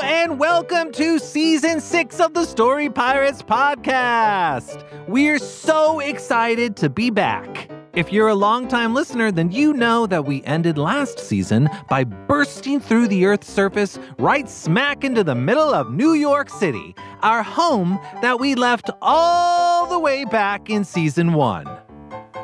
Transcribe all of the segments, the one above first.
And welcome to season six of the Story Pirates podcast. We're so excited to be back. If you're a longtime listener, then you know that we ended last season by bursting through the Earth's surface right smack into the middle of New York City, our home that we left all the way back in season one.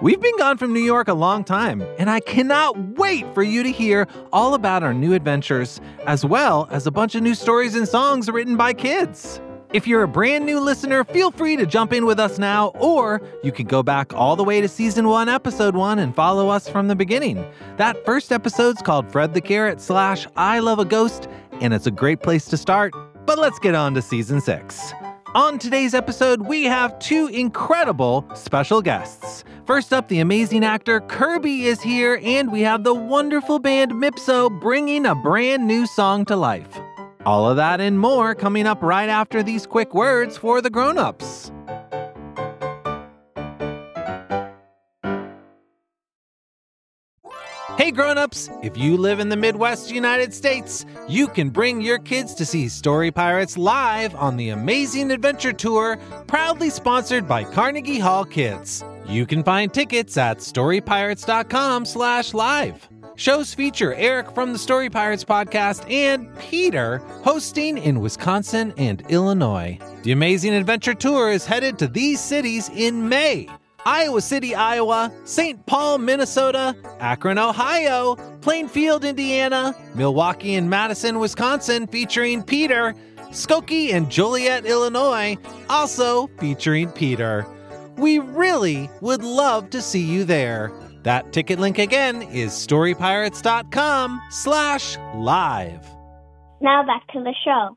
We've been gone from New York a long time, and I cannot wait for you to hear all about our new adventures, as well as a bunch of new stories and songs written by kids. If you're a brand new listener, feel free to jump in with us now, or you can go back all the way to season one, episode one, and follow us from the beginning. That first episode's called Fred the Carrot slash I Love a Ghost, and it's a great place to start. But let's get on to season six. On today's episode, we have two incredible special guests. First up, the amazing actor Kirby is here, and we have the wonderful band Mipso bringing a brand new song to life. All of that and more coming up right after these quick words for the grown-ups. Hey grown-ups, if you live in the Midwest United States, you can bring your kids to see Story Pirates live on the Amazing Adventure Tour, proudly sponsored by Carnegie Hall Kids. You can find tickets at storypirates.com/live. Shows feature Eric from the Story Pirates podcast and Peter hosting in Wisconsin and Illinois. The Amazing Adventure Tour is headed to these cities in May. Iowa City, Iowa, St. Paul, Minnesota, Akron, Ohio, Plainfield, Indiana, Milwaukee and Madison, Wisconsin, featuring Peter, Skokie and Joliet, Illinois, also featuring Peter. We really would love to see you there. That ticket link again is storypirates.com slash live. Now back to the show.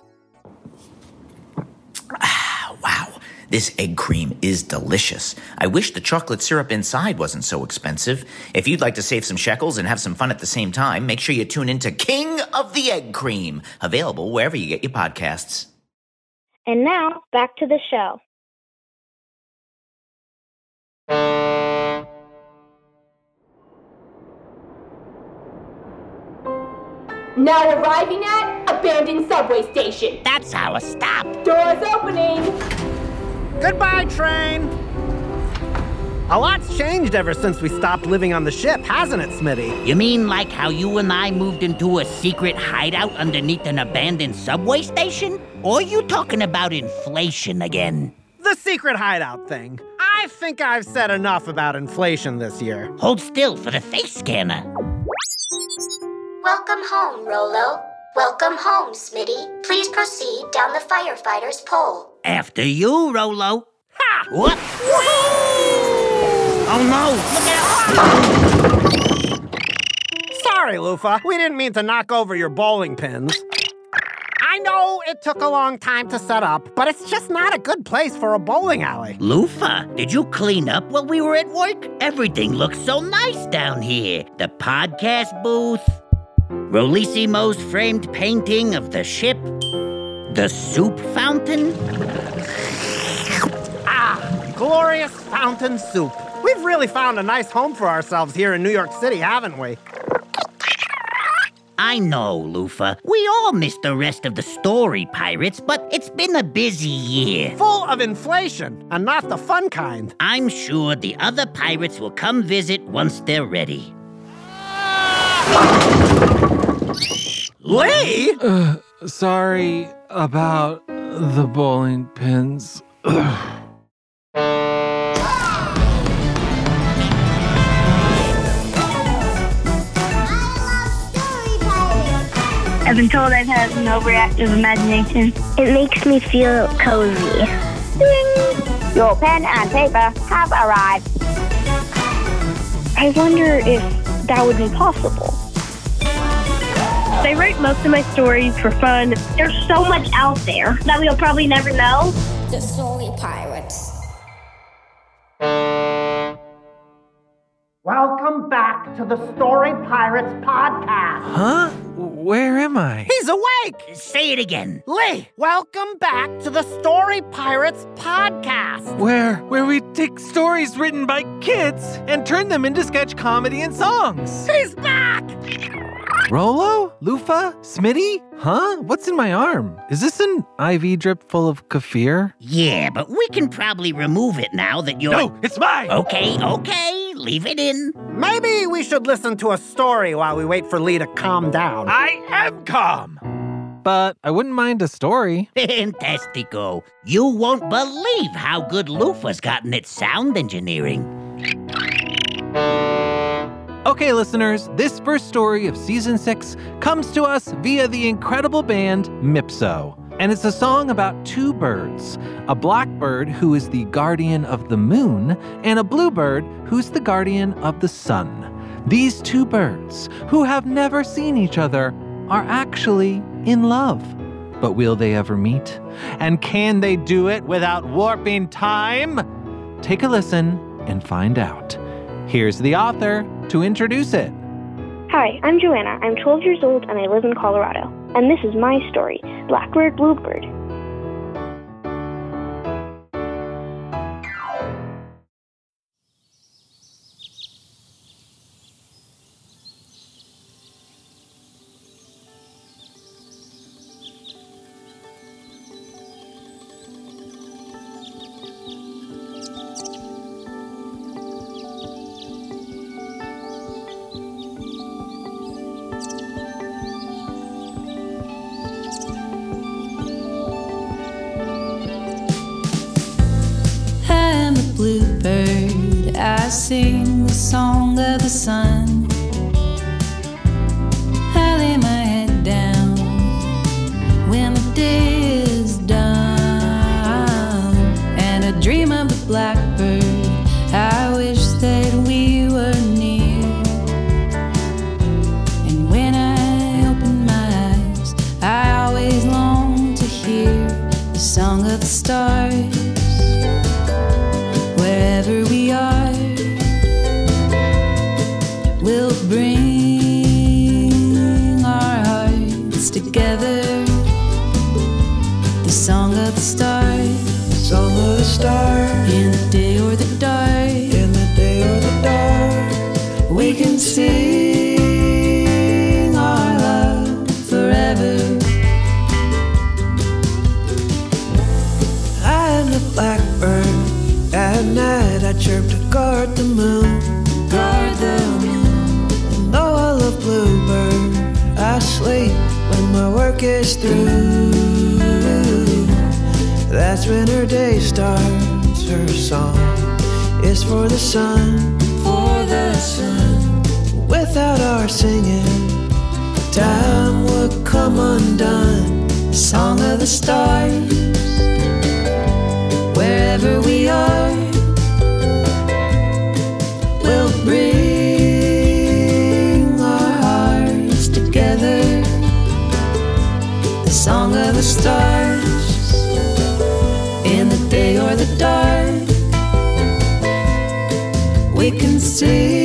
This egg cream is delicious. I wish the chocolate syrup inside wasn't so expensive. If you'd like to save some shekels and have some fun at the same time, make sure you tune into King of the Egg Cream, available wherever you get your podcasts. And now back to the show. Now arriving at abandoned subway station. That's our stop. Doors opening. Goodbye, train! A lot's changed ever since we stopped living on the ship, hasn't it, Smitty? You mean like how you and I moved into a secret hideout underneath an abandoned subway station? Or are you talking about inflation again? The secret hideout thing. I think I've said enough about inflation this year. Hold still for the face scanner. Welcome home, Rolo. Welcome home, Smitty. Please proceed down the firefighter's pole. After you, Rolo. Ha! What? Oh no! Look out! Sorry, Lufa. We didn't mean to knock over your bowling pins. I know it took a long time to set up, but it's just not a good place for a bowling alley. Lufa, did you clean up while we were at work? Everything looks so nice down here. The podcast booth, Rolissimo's framed painting of the ship, the soup fountain. Ah, glorious fountain soup. We've really found a nice home for ourselves here in New York City, haven't we? I know, Lufa. We all missed the rest of the story, pirates, but it's been a busy year. Full of inflation, and not the fun kind. I'm sure the other pirates will come visit once they're ready. Lee? Uh, sorry about the bowling pins. I've been told I've had an overactive imagination. It makes me feel cozy. Ding! Your pen and paper have arrived. I wonder if that would be possible. I write most of my stories for fun. There's so much out there that we'll probably never know. The Story Pirates. Welcome back to the Story Pirates podcast. Huh? Where am I? He's awake! Say it again. Lee, welcome back to the Story Pirates podcast. Where where we take stories written by kids and turn them into sketch comedy and songs. He's back! Rolo? Lufa? Smitty? Huh? What's in my arm? Is this an IV drip full of kefir? Yeah, but we can probably remove it now that you're. No, it's mine! Okay, okay. Leave it in. Maybe we should listen to a story while we wait for Lee to calm down. I am calm. But I wouldn't mind a story. Fantastico. You won't believe how good Lufa's gotten at sound engineering. Okay, listeners, this first story of season six comes to us via the incredible band Mipso. And it's a song about two birds a blackbird who is the guardian of the moon, and a bluebird who's the guardian of the sun. These two birds, who have never seen each other, are actually in love. But will they ever meet? And can they do it without warping time? Take a listen and find out. Here's the author to introduce it. Hi, I'm Joanna. I'm 12 years old and I live in Colorado. And this is my story Blackbird Bluebird. Song of the stars wherever we are, we'll bring our hearts together. The song of the stars, Song of the star, in the day or the dark, in the day or the dark, we can sing work is through. That's when her day starts. Her song is for the sun. for the sun. Without our singing, time would come undone. Song of the stars, wherever we are, we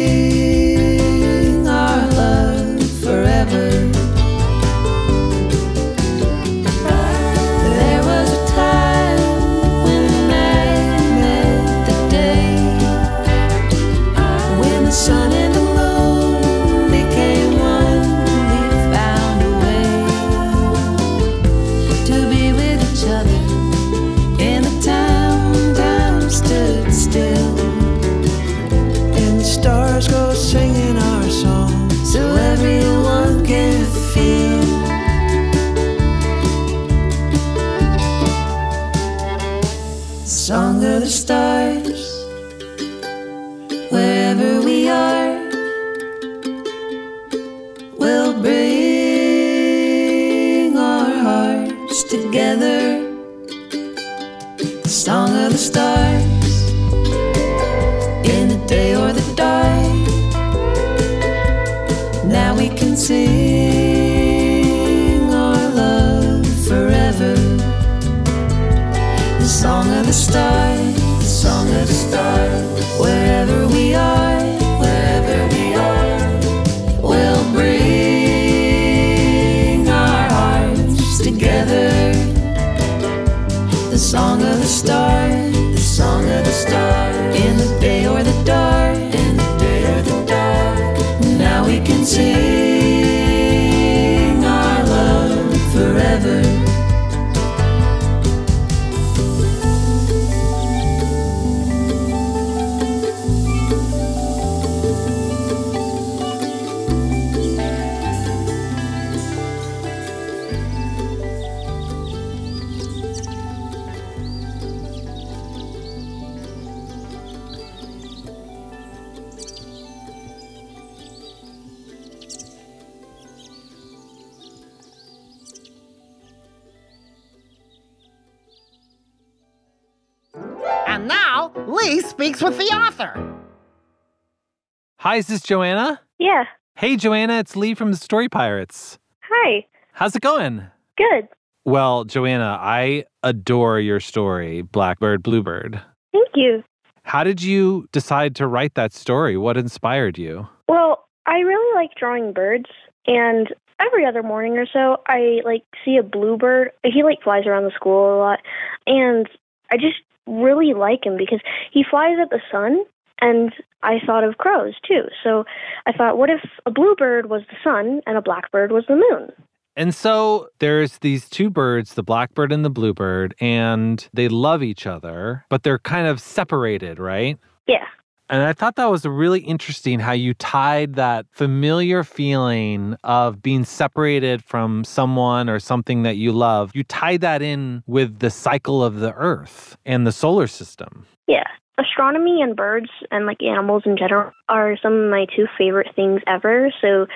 Hi, is this Joanna? Yeah. Hey, Joanna, it's Lee from the Story Pirates. Hi. How's it going? Good. Well, Joanna, I adore your story, Blackbird Bluebird. Thank you. How did you decide to write that story? What inspired you? Well, I really like drawing birds, and every other morning or so, I like see a bluebird. He like flies around the school a lot, and I just really like him because he flies at the sun. And I thought of crows too. So I thought, what if a bluebird was the sun and a blackbird was the moon? And so there's these two birds, the blackbird and the bluebird, and they love each other, but they're kind of separated, right? Yeah. And I thought that was really interesting how you tied that familiar feeling of being separated from someone or something that you love. You tied that in with the cycle of the earth and the solar system. Yeah. Astronomy and birds and like animals in general are some of my two favorite things ever. So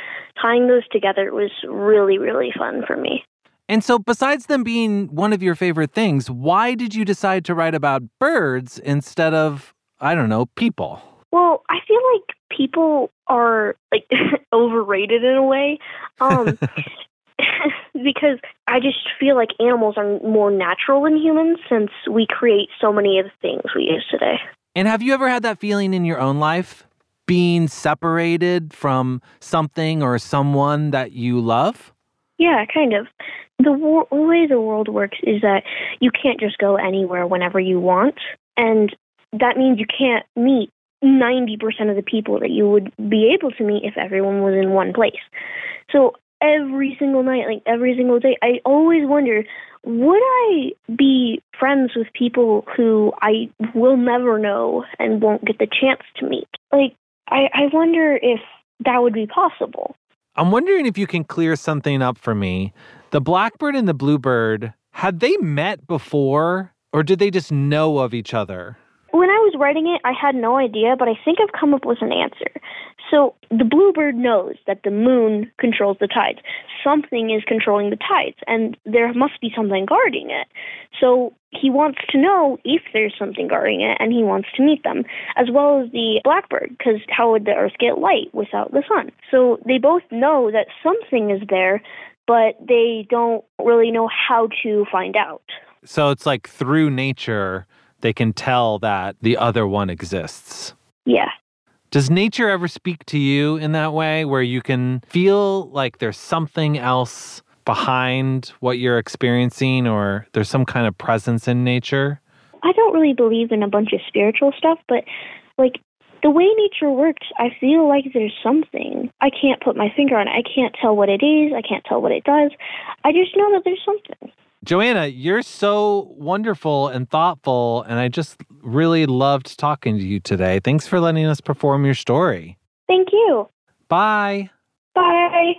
tying those together was really, really fun for me. And so, besides them being one of your favorite things, why did you decide to write about birds instead of, I don't know, people? Well, I feel like people are like overrated in a way. Um because I just feel like animals are more natural than humans since we create so many of the things we use today. And have you ever had that feeling in your own life? Being separated from something or someone that you love? Yeah, kind of. The wor- way the world works is that you can't just go anywhere whenever you want, and that means you can't meet 90% of the people that you would be able to meet if everyone was in one place. So every single night, like every single day, I always wonder would I be friends with people who I will never know and won't get the chance to meet? Like, I, I wonder if that would be possible. I'm wondering if you can clear something up for me. The blackbird and the bluebird, had they met before or did they just know of each other? When I was writing it, I had no idea, but I think I've come up with an answer. So the bluebird knows that the moon controls the tides. Something is controlling the tides, and there must be something guarding it. So he wants to know if there's something guarding it, and he wants to meet them, as well as the blackbird, because how would the earth get light without the sun? So they both know that something is there, but they don't really know how to find out. So it's like through nature, they can tell that the other one exists. Yeah. Does nature ever speak to you in that way where you can feel like there's something else behind what you're experiencing or there's some kind of presence in nature? I don't really believe in a bunch of spiritual stuff, but like the way nature works, I feel like there's something. I can't put my finger on it. I can't tell what it is. I can't tell what it does. I just know that there's something. Joanna, you're so wonderful and thoughtful, and I just really loved talking to you today. Thanks for letting us perform your story. Thank you. Bye. Bye.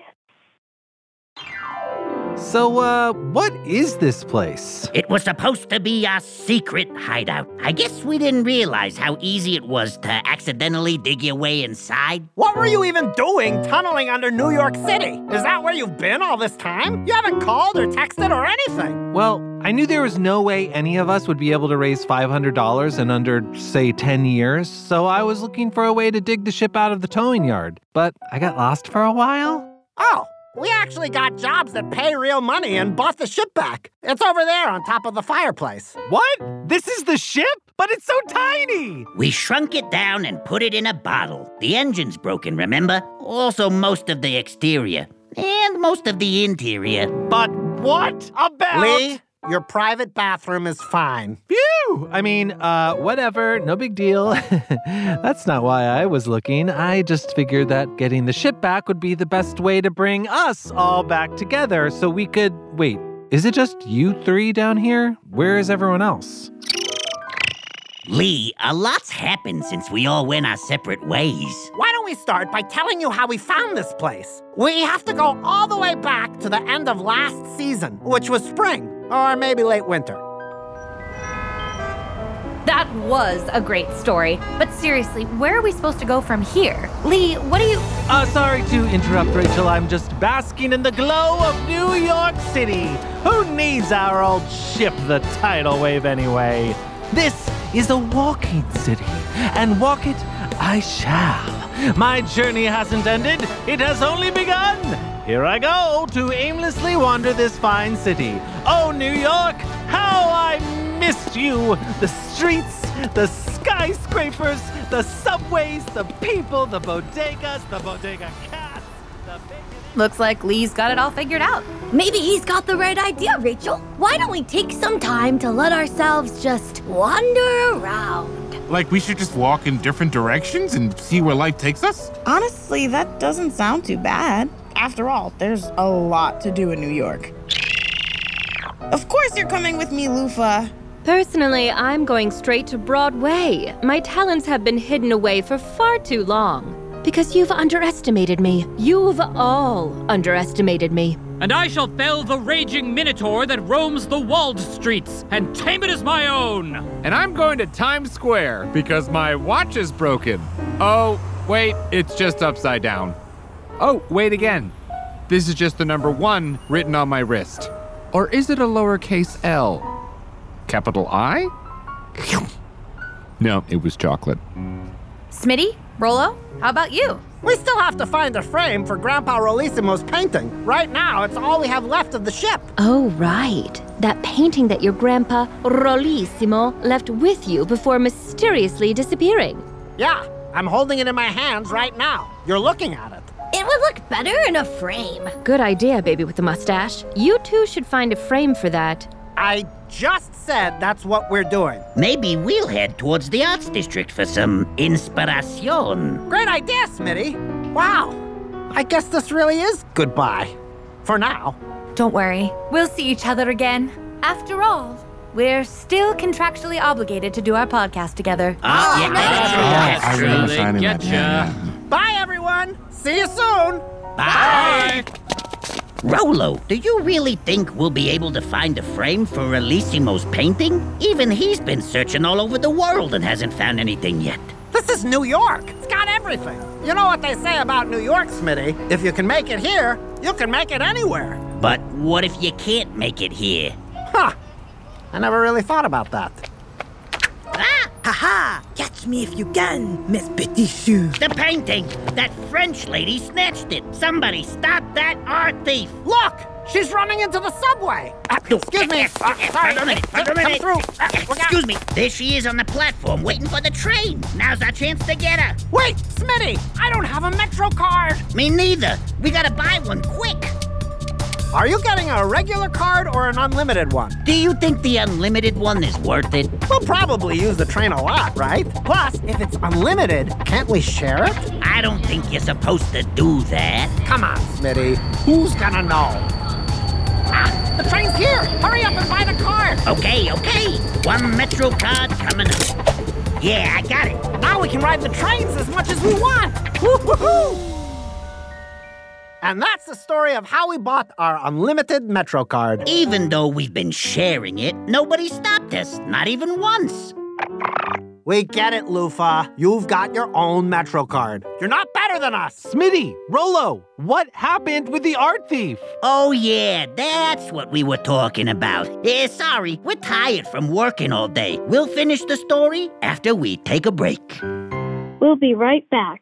So, uh, what is this place? It was supposed to be a secret hideout. I guess we didn't realize how easy it was to accidentally dig your way inside. What were you even doing tunneling under New York City? Is that where you've been all this time? You haven't called or texted or anything. Well, I knew there was no way any of us would be able to raise $500 in under, say, 10 years, so I was looking for a way to dig the ship out of the towing yard. But I got lost for a while. Oh, we actually got jobs that pay real money and bought the ship back. It's over there on top of the fireplace. What? This is the ship? But it's so tiny! We shrunk it down and put it in a bottle. The engine's broken, remember? Also, most of the exterior. And most of the interior. But what about. Lee, your private bathroom is fine. Phew! I mean, uh, whatever, no big deal. That's not why I was looking. I just figured that getting the ship back would be the best way to bring us all back together so we could. Wait, is it just you three down here? Where is everyone else? Lee, a lot's happened since we all went our separate ways. Why don't we start by telling you how we found this place? We have to go all the way back to the end of last season, which was spring, or maybe late winter. That was a great story. But seriously, where are we supposed to go from here? Lee, what do you. Uh, sorry to interrupt, Rachel. I'm just basking in the glow of New York City. Who needs our old ship, the tidal wave, anyway? This is a walking city, and walk it I shall. My journey hasn't ended, it has only begun. Here I go to aimlessly wander this fine city. Oh, New York, how I missed you! The streets, the skyscrapers, the subways, the people, the bodegas, the bodega cats, the bacon. Looks like Lee's got it all figured out. Maybe he's got the right idea, Rachel. Why don't we take some time to let ourselves just wander around? Like we should just walk in different directions and see where life takes us? Honestly, that doesn't sound too bad. After all, there's a lot to do in New York. Of course, you're coming with me, Lufa. Personally, I'm going straight to Broadway. My talents have been hidden away for far too long. Because you've underestimated me. You've all underestimated me. And I shall fell the raging minotaur that roams the walled streets and tame it as my own. And I'm going to Times Square because my watch is broken. Oh, wait, it's just upside down. Oh, wait again. This is just the number one written on my wrist. Or is it a lowercase l? Capital I? No, it was chocolate. Smitty? Rolo? How about you? We still have to find a frame for Grandpa Rolissimo's painting. Right now, it's all we have left of the ship. Oh, right. That painting that your grandpa, Rolissimo, left with you before mysteriously disappearing. Yeah, I'm holding it in my hands right now. You're looking at it. It would look better in a frame. Good idea, baby with the mustache. You two should find a frame for that. I just said that's what we're doing. Maybe we'll head towards the Arts District for some inspiration. Great idea, Smitty. Wow. I guess this really is goodbye. For now. Don't worry, we'll see each other again. After all, we're still contractually obligated to do our podcast together. Oh, yeah, that's true. That's I true. remember signing that. getcha. Yeah, yeah. Bye, everyone. See you soon. Bye. Rolo, do you really think we'll be able to find a frame for Rolissimo's painting? Even he's been searching all over the world and hasn't found anything yet. This is New York. It's got everything. You know what they say about New York, Smitty? If you can make it here, you can make it anywhere. But what if you can't make it here? Huh. I never really thought about that. Haha! Catch me if you can, Miss Petit Chou. The painting! That French lady snatched it! Somebody stop that art thief! Look! She's running into the subway. Uh, excuse me. Uh, sorry. Hold on a minute, hold on a Come through. Uh, Uh, Excuse me. There she is on the platform waiting for the train. Now's our chance to get her. Wait, Smitty! I don't have a Metro card. Me neither. We gotta buy one quick. Are you getting a regular card or an unlimited one? Do you think the unlimited one is worth it? We'll probably use the train a lot, right? Plus, if it's unlimited, can't we share it? I don't think you're supposed to do that. Come on, Smitty. Who's gonna know? Ah, the train's here. Hurry up and buy the card. Okay, okay. One Metro card coming up. Yeah, I got it. Now we can ride the trains as much as we want. Woo-hoo-hoo! And that's the story of how we bought our unlimited Metro card. Even though we've been sharing it, nobody stopped us, not even once. We get it, Lufa. You've got your own Metro card. You're not better than us. Smitty, Rolo, what happened with the art thief? Oh, yeah, that's what we were talking about. Eh, sorry, we're tired from working all day. We'll finish the story after we take a break. We'll be right back.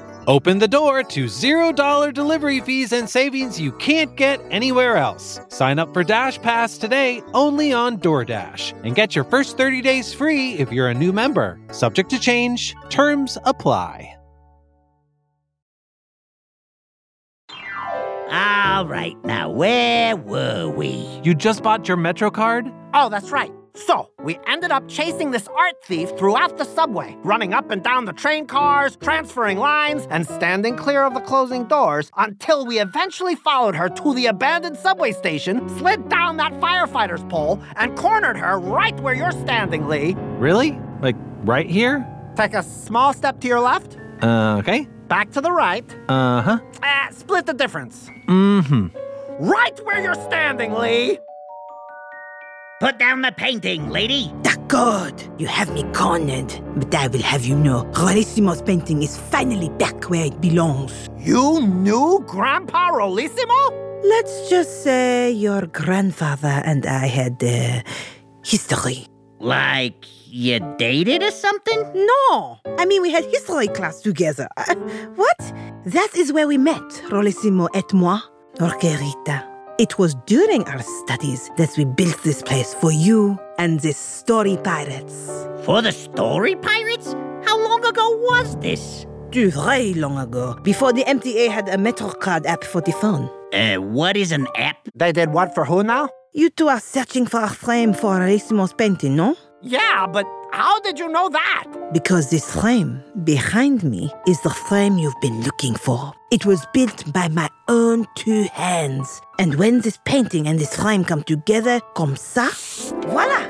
Open the door to $0 delivery fees and savings you can't get anywhere else. Sign up for Dash Pass today only on DoorDash and get your first 30 days free if you're a new member. Subject to change, terms apply. All right, now where were we? You just bought your Metro card? Oh, that's right. So, we ended up chasing this art thief throughout the subway, running up and down the train cars, transferring lines, and standing clear of the closing doors until we eventually followed her to the abandoned subway station, slid down that firefighter's pole, and cornered her right where you're standing, Lee. Really? Like right here? Take a small step to your left, Uh, okay. back to the right, Uh huh. ah, split the difference. Mm hmm. Right where you're standing, Lee! Put down the painting, lady. D'accord, you have me cornered, but I will have you know, Rolissimo's painting is finally back where it belongs. You knew Grandpa Rolissimo? Let's just say your grandfather and I had uh, history. Like you dated or something? No, I mean we had history class together. Uh, what? That is where we met, Rolissimo et moi, Orquerita. It was during our studies that we built this place for you and the story pirates. For the story pirates? How long ago was this? Too very long ago, before the MTA had a MetroCard app for the phone. Uh, what is an app? They did what for who now? You two are searching for a frame for Arissimo's painting, no? Yeah, but how did you know that? Because this frame behind me is the frame you've been looking for. It was built by my own two hands. And when this painting and this frame come together, comme ça, voila!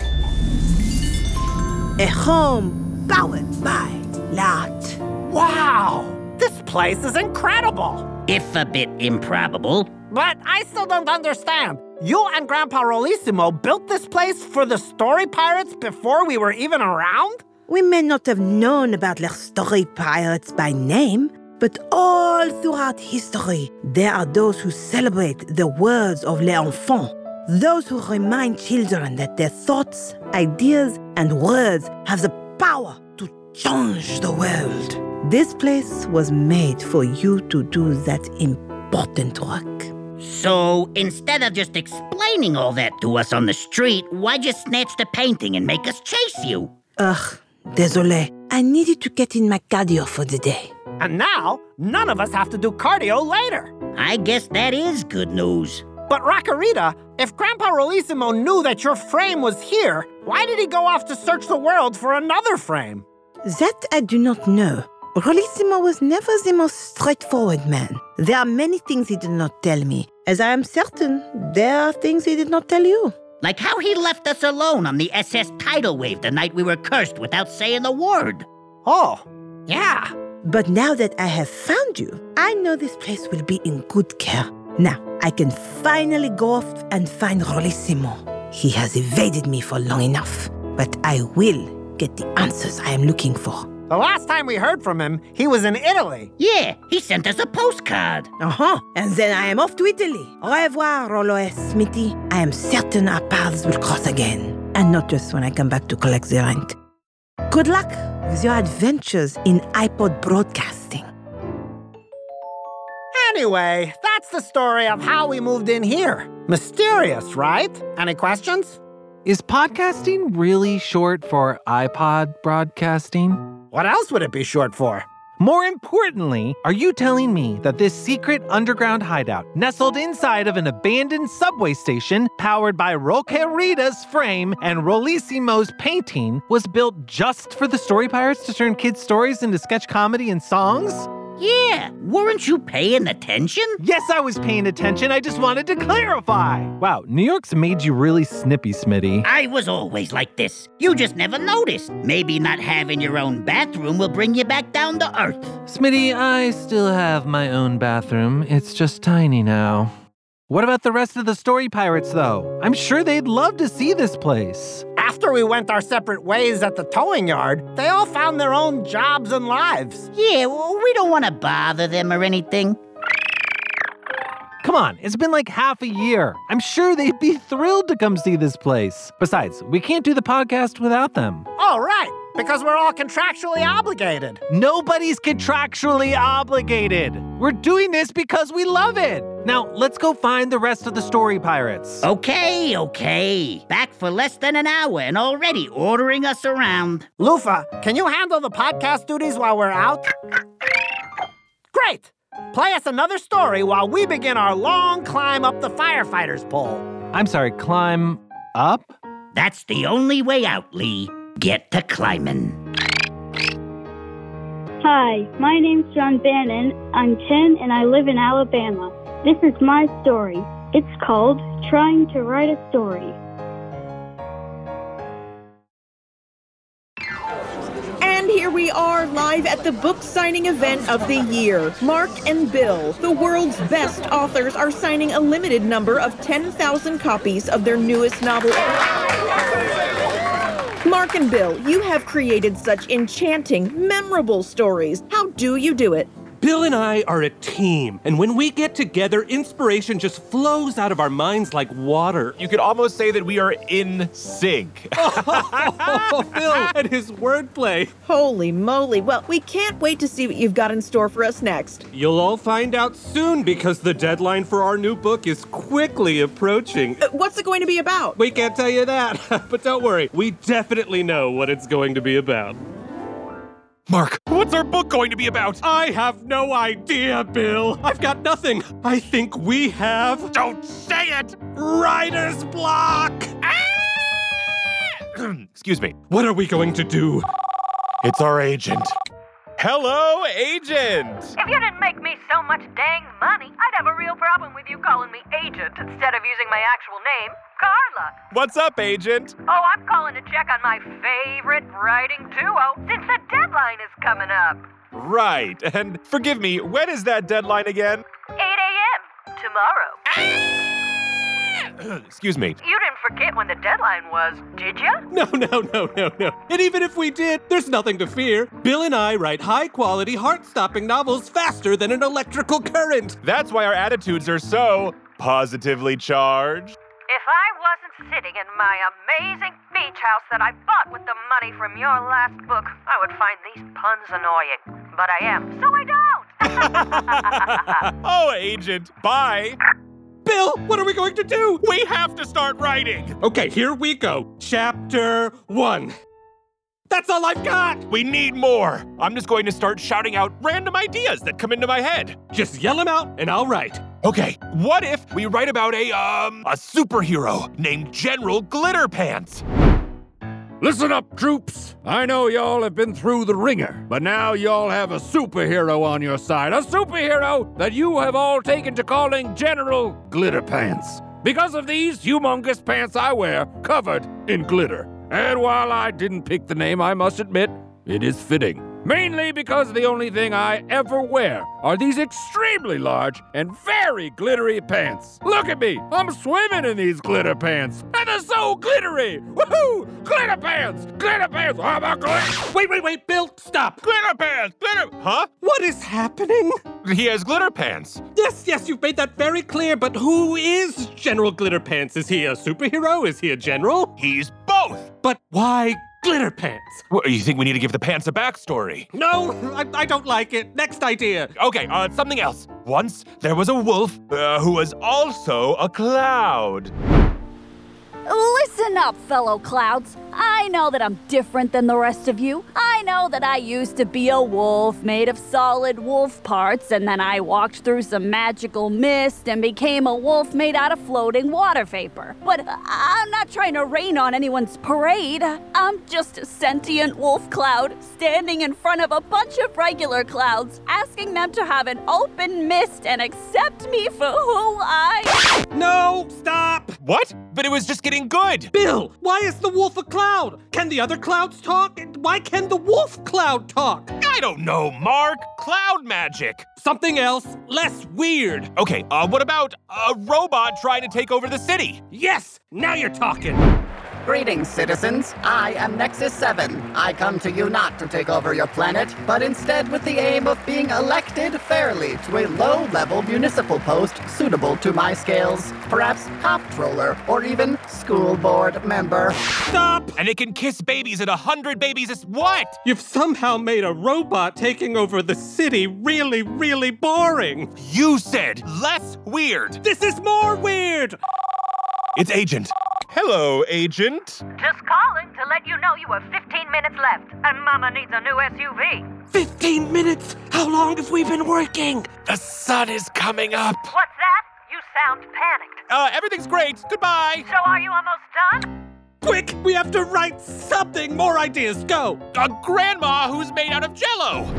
A home powered by l'art. Wow! This place is incredible! If a bit improbable. But I still don't understand. You and Grandpa Rollissimo built this place for the story pirates before we were even around? We may not have known about their story pirates by name, but all throughout history, there are those who celebrate the words of les enfants, those who remind children that their thoughts, ideas, and words have the power to change the world. This place was made for you to do that important work. So instead of just explaining all that to us on the street, why'd you snatch the painting and make us chase you? Ugh, désolé. I needed to get in my cardio for the day. And now, none of us have to do cardio later. I guess that is good news. But Racarita, if Grandpa Rollissimo knew that your frame was here, why did he go off to search the world for another frame? That I do not know. Rollissimo was never the most straightforward man. There are many things he did not tell me, as I am certain there are things he did not tell you. Like how he left us alone on the SS Tidal Wave the night we were cursed without saying a word. Oh, yeah. But now that I have found you, I know this place will be in good care. Now, I can finally go off and find Rollissimo. He has evaded me for long enough, but I will get the answers I am looking for. The last time we heard from him, he was in Italy. Yeah, he sent us a postcard. Uh huh. And then I am off to Italy. Au revoir, Rollo S. Smitty. I am certain our paths will cross again. And not just when I come back to collect the rent. Good luck with your adventures in iPod broadcasting. Anyway, that's the story of how we moved in here. Mysterious, right? Any questions? Is podcasting really short for iPod broadcasting? What else would it be short for? More importantly, are you telling me that this secret underground hideout, nestled inside of an abandoned subway station powered by Roquerita's frame and Rollissimo's painting, was built just for the Story Pirates to turn kids' stories into sketch comedy and songs? Yeah, weren't you paying attention? Yes, I was paying attention. I just wanted to clarify. Wow, New York's made you really snippy, Smitty. I was always like this. You just never noticed. Maybe not having your own bathroom will bring you back down to earth. Smitty, I still have my own bathroom. It's just tiny now. What about the rest of the story pirates, though? I'm sure they'd love to see this place. After we went our separate ways at the towing yard, they all found their own jobs and lives. Yeah, well, we don't want to bother them or anything. Come on, it's been like half a year. I'm sure they'd be thrilled to come see this place. Besides, we can't do the podcast without them. Oh, right, because we're all contractually obligated. Nobody's contractually obligated. We're doing this because we love it. Now, let's go find the rest of the story pirates. Okay, okay. Back for less than an hour and already ordering us around. Lufa, can you handle the podcast duties while we're out? Great! Play us another story while we begin our long climb up the firefighter's pole. I'm sorry, climb up? That's the only way out, Lee. Get to climbing. Hi, my name's John Bannon. I'm 10 and I live in Alabama. This is my story. It's called Trying to Write a Story. And here we are, live at the book signing event of the year. Mark and Bill, the world's best authors, are signing a limited number of 10,000 copies of their newest novel. Mark and Bill, you have created such enchanting, memorable stories. How do you do it? Bill and I are a team, and when we get together, inspiration just flows out of our minds like water. You could almost say that we are in sync. oh, Bill and his wordplay. Holy moly. Well, we can't wait to see what you've got in store for us next. You'll all find out soon because the deadline for our new book is quickly approaching. Uh, what's it going to be about? We can't tell you that, but don't worry, we definitely know what it's going to be about. Mark, what's our book going to be about? I have no idea, Bill. I've got nothing. I think we have. Don't say it! Writer's block! Ah! Excuse me. What are we going to do? It's our agent. Hello, agent! If you didn't make me so much dang money, I'd have a real problem with you calling me agent instead of using my actual name, Carla. What's up, agent? Oh, I'm calling to check on my favorite writing duo since the deadline is coming up. Right. And forgive me, when is that deadline again? 8 a.m. tomorrow. Excuse me. You didn't forget when the deadline was, did you? No, no, no, no, no. And even if we did, there's nothing to fear. Bill and I write high quality, heart stopping novels faster than an electrical current. That's why our attitudes are so positively charged. If I wasn't sitting in my amazing beach house that I bought with the money from your last book, I would find these puns annoying. But I am, so I don't. oh, agent, bye. Bill, what are we going to do? We have to start writing. Okay, here we go. Chapter one. That's all I've got. We need more. I'm just going to start shouting out random ideas that come into my head. Just yell them out and I'll write. Okay, what if we write about a, um, a superhero named General Glitterpants? Listen up, troops. I know y'all have been through the wringer, but now y'all have a superhero on your side. A superhero that you have all taken to calling General Glitterpants. Because of these humongous pants I wear, covered in glitter. And while I didn't pick the name, I must admit, it is fitting. Mainly because the only thing I ever wear are these extremely large and very glittery pants. Look at me! I'm swimming in these glitter pants, and they're so glittery! Woohoo! Glitter pants! Glitter pants! I'm a glitter! Wait, wait, wait, Bill, stop! Glitter pants! Glitter! Huh? What is happening? He has glitter pants. Yes, yes, you've made that very clear, but who is General Glitter Pants? Is he a superhero? Is he a general? He's both. But why glitter pants? What, you think we need to give the pants a backstory? No, I, I don't like it. Next idea. Okay, uh, something else. Once there was a wolf uh, who was also a cloud. Listen up, fellow clouds. I know that I'm different than the rest of you. I know that I used to be a wolf made of solid wolf parts, and then I walked through some magical mist and became a wolf made out of floating water vapor. But I'm not trying to rain on anyone's parade. I'm just a sentient wolf cloud standing in front of a bunch of regular clouds, asking them to have an open mist and accept me for who I No, stop! What? But it was just getting good. Bill, why is the wolf a cloud? Can the other clouds talk? Why can the wolf cloud talk? I don't know, Mark. Cloud magic. Something else, less weird. Okay, uh, what about a robot trying to take over the city? Yes, now you're talking. Greetings, citizens. I am Nexus 7. I come to you not to take over your planet, but instead with the aim of being elected fairly to a low level municipal post suitable to my scales. Perhaps comptroller or even school board member. Stop! And it can kiss babies at a hundred babies. Is what? You've somehow made a robot taking over the city really, really boring. You said less weird. This is more weird. It's Agent. Hello, Agent. Just calling to let you know you have 15 minutes left, and Mama needs a new SUV. 15 minutes? How long have we been working? The sun is coming up. What's that? You sound panicked. Uh, everything's great. Goodbye. So are you almost done? Quick, we have to write something. More ideas. Go. A grandma who's made out of jello.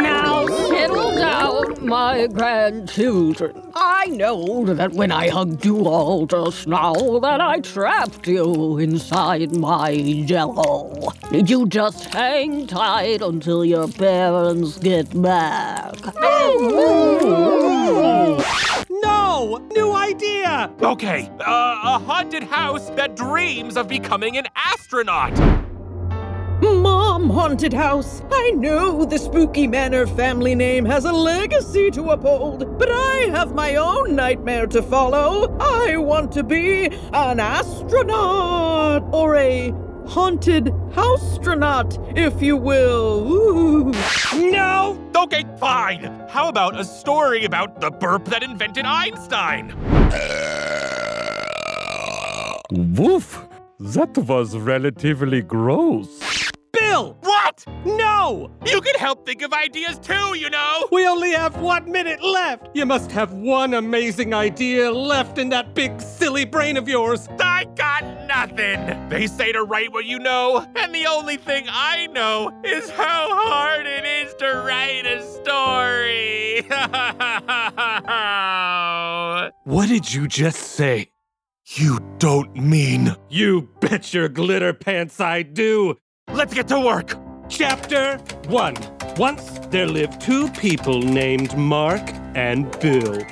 Now settle down, my grandchildren. I know that when I hugged you all just now, that I trapped you inside my jello. You just hang tight until your parents get back. Oh, No! New idea! Okay, uh, a haunted house that dreams of becoming an astronaut. Mom, haunted house. I know the Spooky Manor family name has a legacy to uphold, but I have my own nightmare to follow. I want to be an astronaut or a haunted housetronaut, if you will. Ooh. No! Okay, fine. How about a story about the burp that invented Einstein? Woof! That was relatively gross. Bill! No! You can help think of ideas too, you know! We only have one minute left! You must have one amazing idea left in that big, silly brain of yours! I got nothing! They say to write what you know, and the only thing I know is how hard it is to write a story! What did you just say? You don't mean. You bet your glitter pants I do! Let's get to work! Chapter 1 Once there lived two people named Mark and Bill.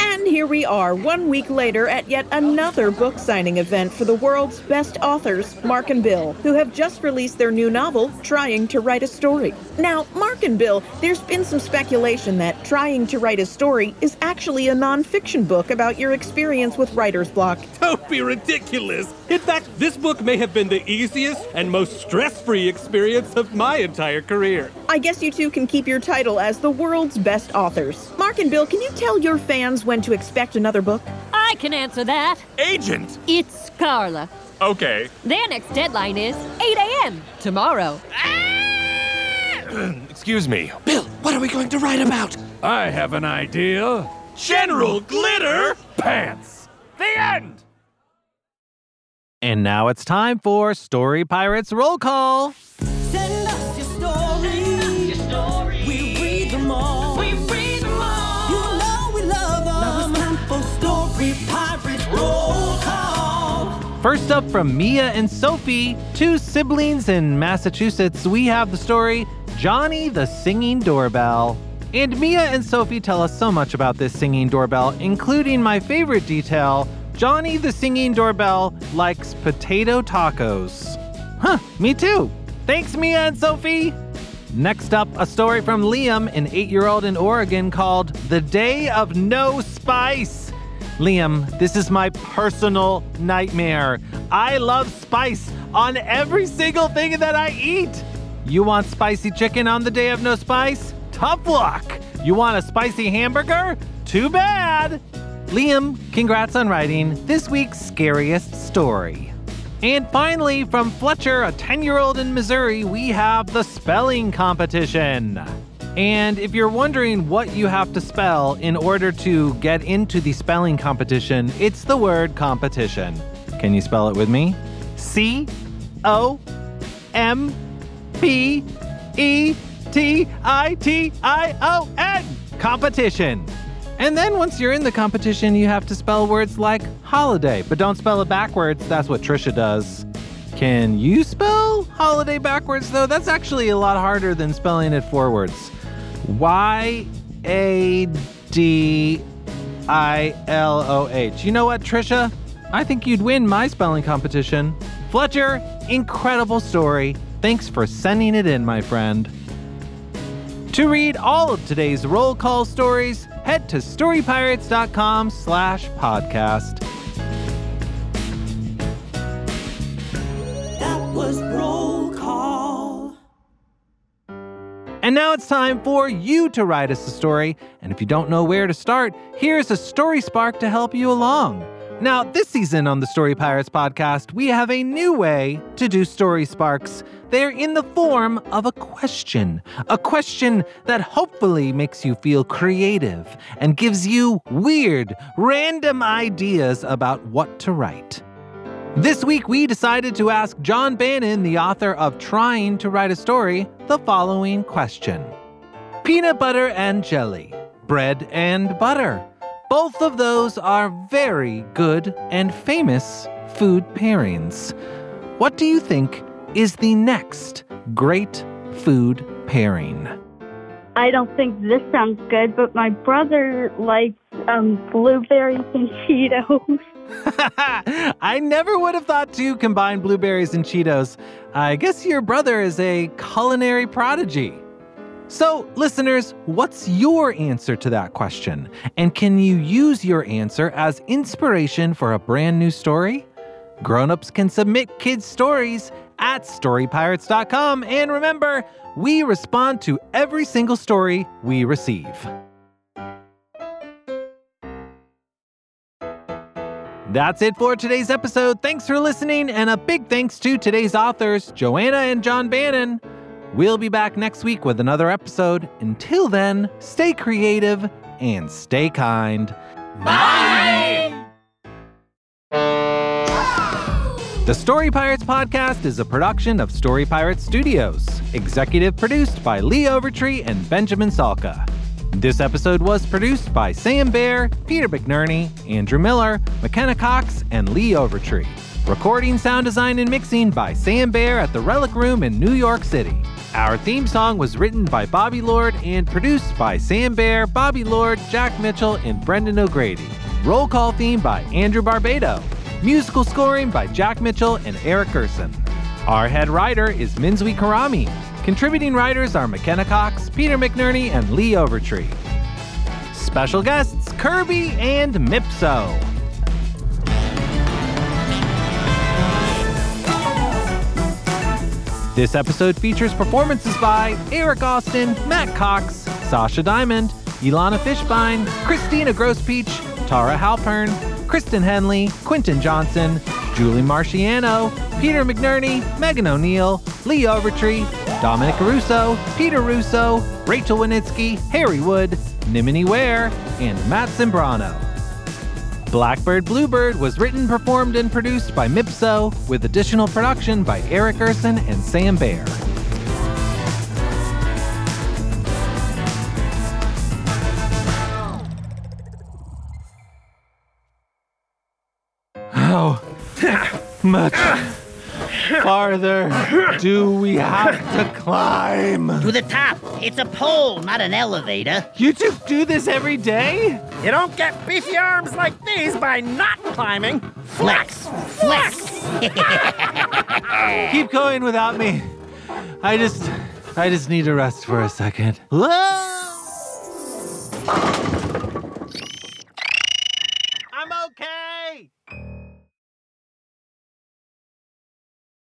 And here we are, one week later, at yet another book signing event for the world's best authors, Mark and Bill, who have just released their new novel, Trying to Write a Story. Now, Mark and Bill, there's been some speculation that Trying to Write a Story is actually a nonfiction book about your experience with writer's block. Don't be ridiculous! In fact, this book may have been the easiest and most stress free experience of my entire career. I guess you two can keep your title as the world's best authors. Mark and Bill, can you tell your fans when to expect another book? I can answer that. Agent! It's Carla. Okay. Their next deadline is 8 a.m. tomorrow. Ah! Excuse me. Bill, what are we going to write about? I have an idea. General Glitter Pants. The end! And now it's time for Story Pirates Roll Call. Send us your stories. We read them all. We read them all. You know we love them. Now it's time for Story Pirates Roll Call. First up from Mia and Sophie, two siblings in Massachusetts, we have the story Johnny the Singing Doorbell. And Mia and Sophie tell us so much about this singing doorbell, including my favorite detail Johnny the Singing Doorbell likes potato tacos. Huh, me too. Thanks, Mia and Sophie. Next up, a story from Liam, an eight year old in Oregon, called The Day of No Spice. Liam, this is my personal nightmare. I love spice on every single thing that I eat. You want spicy chicken on the day of no spice? Tough luck. You want a spicy hamburger? Too bad. Liam, congrats on writing this week's scariest story. And finally, from Fletcher, a 10 year old in Missouri, we have the spelling competition. And if you're wondering what you have to spell in order to get into the spelling competition, it's the word competition. Can you spell it with me? C O M P E T I T I O N. Competition. And then once you're in the competition, you have to spell words like holiday, but don't spell it backwards. That's what Trisha does. Can you spell holiday backwards, though? That's actually a lot harder than spelling it forwards. Y A D I L O H. You know what, Trisha? I think you'd win my spelling competition. Fletcher, incredible story. Thanks for sending it in, my friend. To read all of today's roll call stories, head to storypirates.com slash podcast. That was roll call. And now it's time for you to write us a story. And if you don't know where to start, here's a story spark to help you along. Now, this season on the Story Pirates podcast, we have a new way to do story sparks. They're in the form of a question, a question that hopefully makes you feel creative and gives you weird, random ideas about what to write. This week, we decided to ask John Bannon, the author of Trying to Write a Story, the following question Peanut butter and jelly, bread and butter. Both of those are very good and famous food pairings. What do you think is the next great food pairing? I don't think this sounds good, but my brother likes um, blueberries and Cheetos. I never would have thought to combine blueberries and Cheetos. I guess your brother is a culinary prodigy. So, listeners, what's your answer to that question? And can you use your answer as inspiration for a brand new story? Grown-ups can submit kids' stories at storypirates.com and remember, we respond to every single story we receive. That's it for today's episode. Thanks for listening, and a big thanks to today's authors, Joanna and John Bannon. We'll be back next week with another episode. Until then, stay creative and stay kind. Bye! The Story Pirates podcast is a production of Story Pirates Studios, executive produced by Lee Overtree and Benjamin Salka. This episode was produced by Sam Bear, Peter McNerney, Andrew Miller, McKenna Cox, and Lee Overtree. Recording, sound design, and mixing by Sam Bear at the Relic Room in New York City. Our theme song was written by Bobby Lord and produced by Sam Bear, Bobby Lord, Jack Mitchell, and Brendan O'Grady. Roll call theme by Andrew Barbado. Musical scoring by Jack Mitchell and Eric Gerson. Our head writer is Minzui Karami. Contributing writers are McKenna Cox, Peter McNerney, and Lee Overtree. Special guests Kirby and Mipso. This episode features performances by Eric Austin, Matt Cox, Sasha Diamond, Ilana Fishbein, Christina Grosspeach, Tara Halpern, Kristen Henley, Quinton Johnson, Julie Marciano, Peter McNerney, Megan O'Neill, Lee Overtree, Dominic Russo, Peter Russo, Rachel Winitsky, Harry Wood, Nimini Ware, and Matt Zimbrano. Blackbird Bluebird was written, performed, and produced by Mipso, with additional production by Eric Gerson and Sam Bear. How oh, much farther do we have to climb? To the top. It's a pole, not an elevator. You two do this every day? You don't get beefy arms like these by not climbing. Flex! Flex! Keep going without me. I just I just need to rest for a second. Whoa!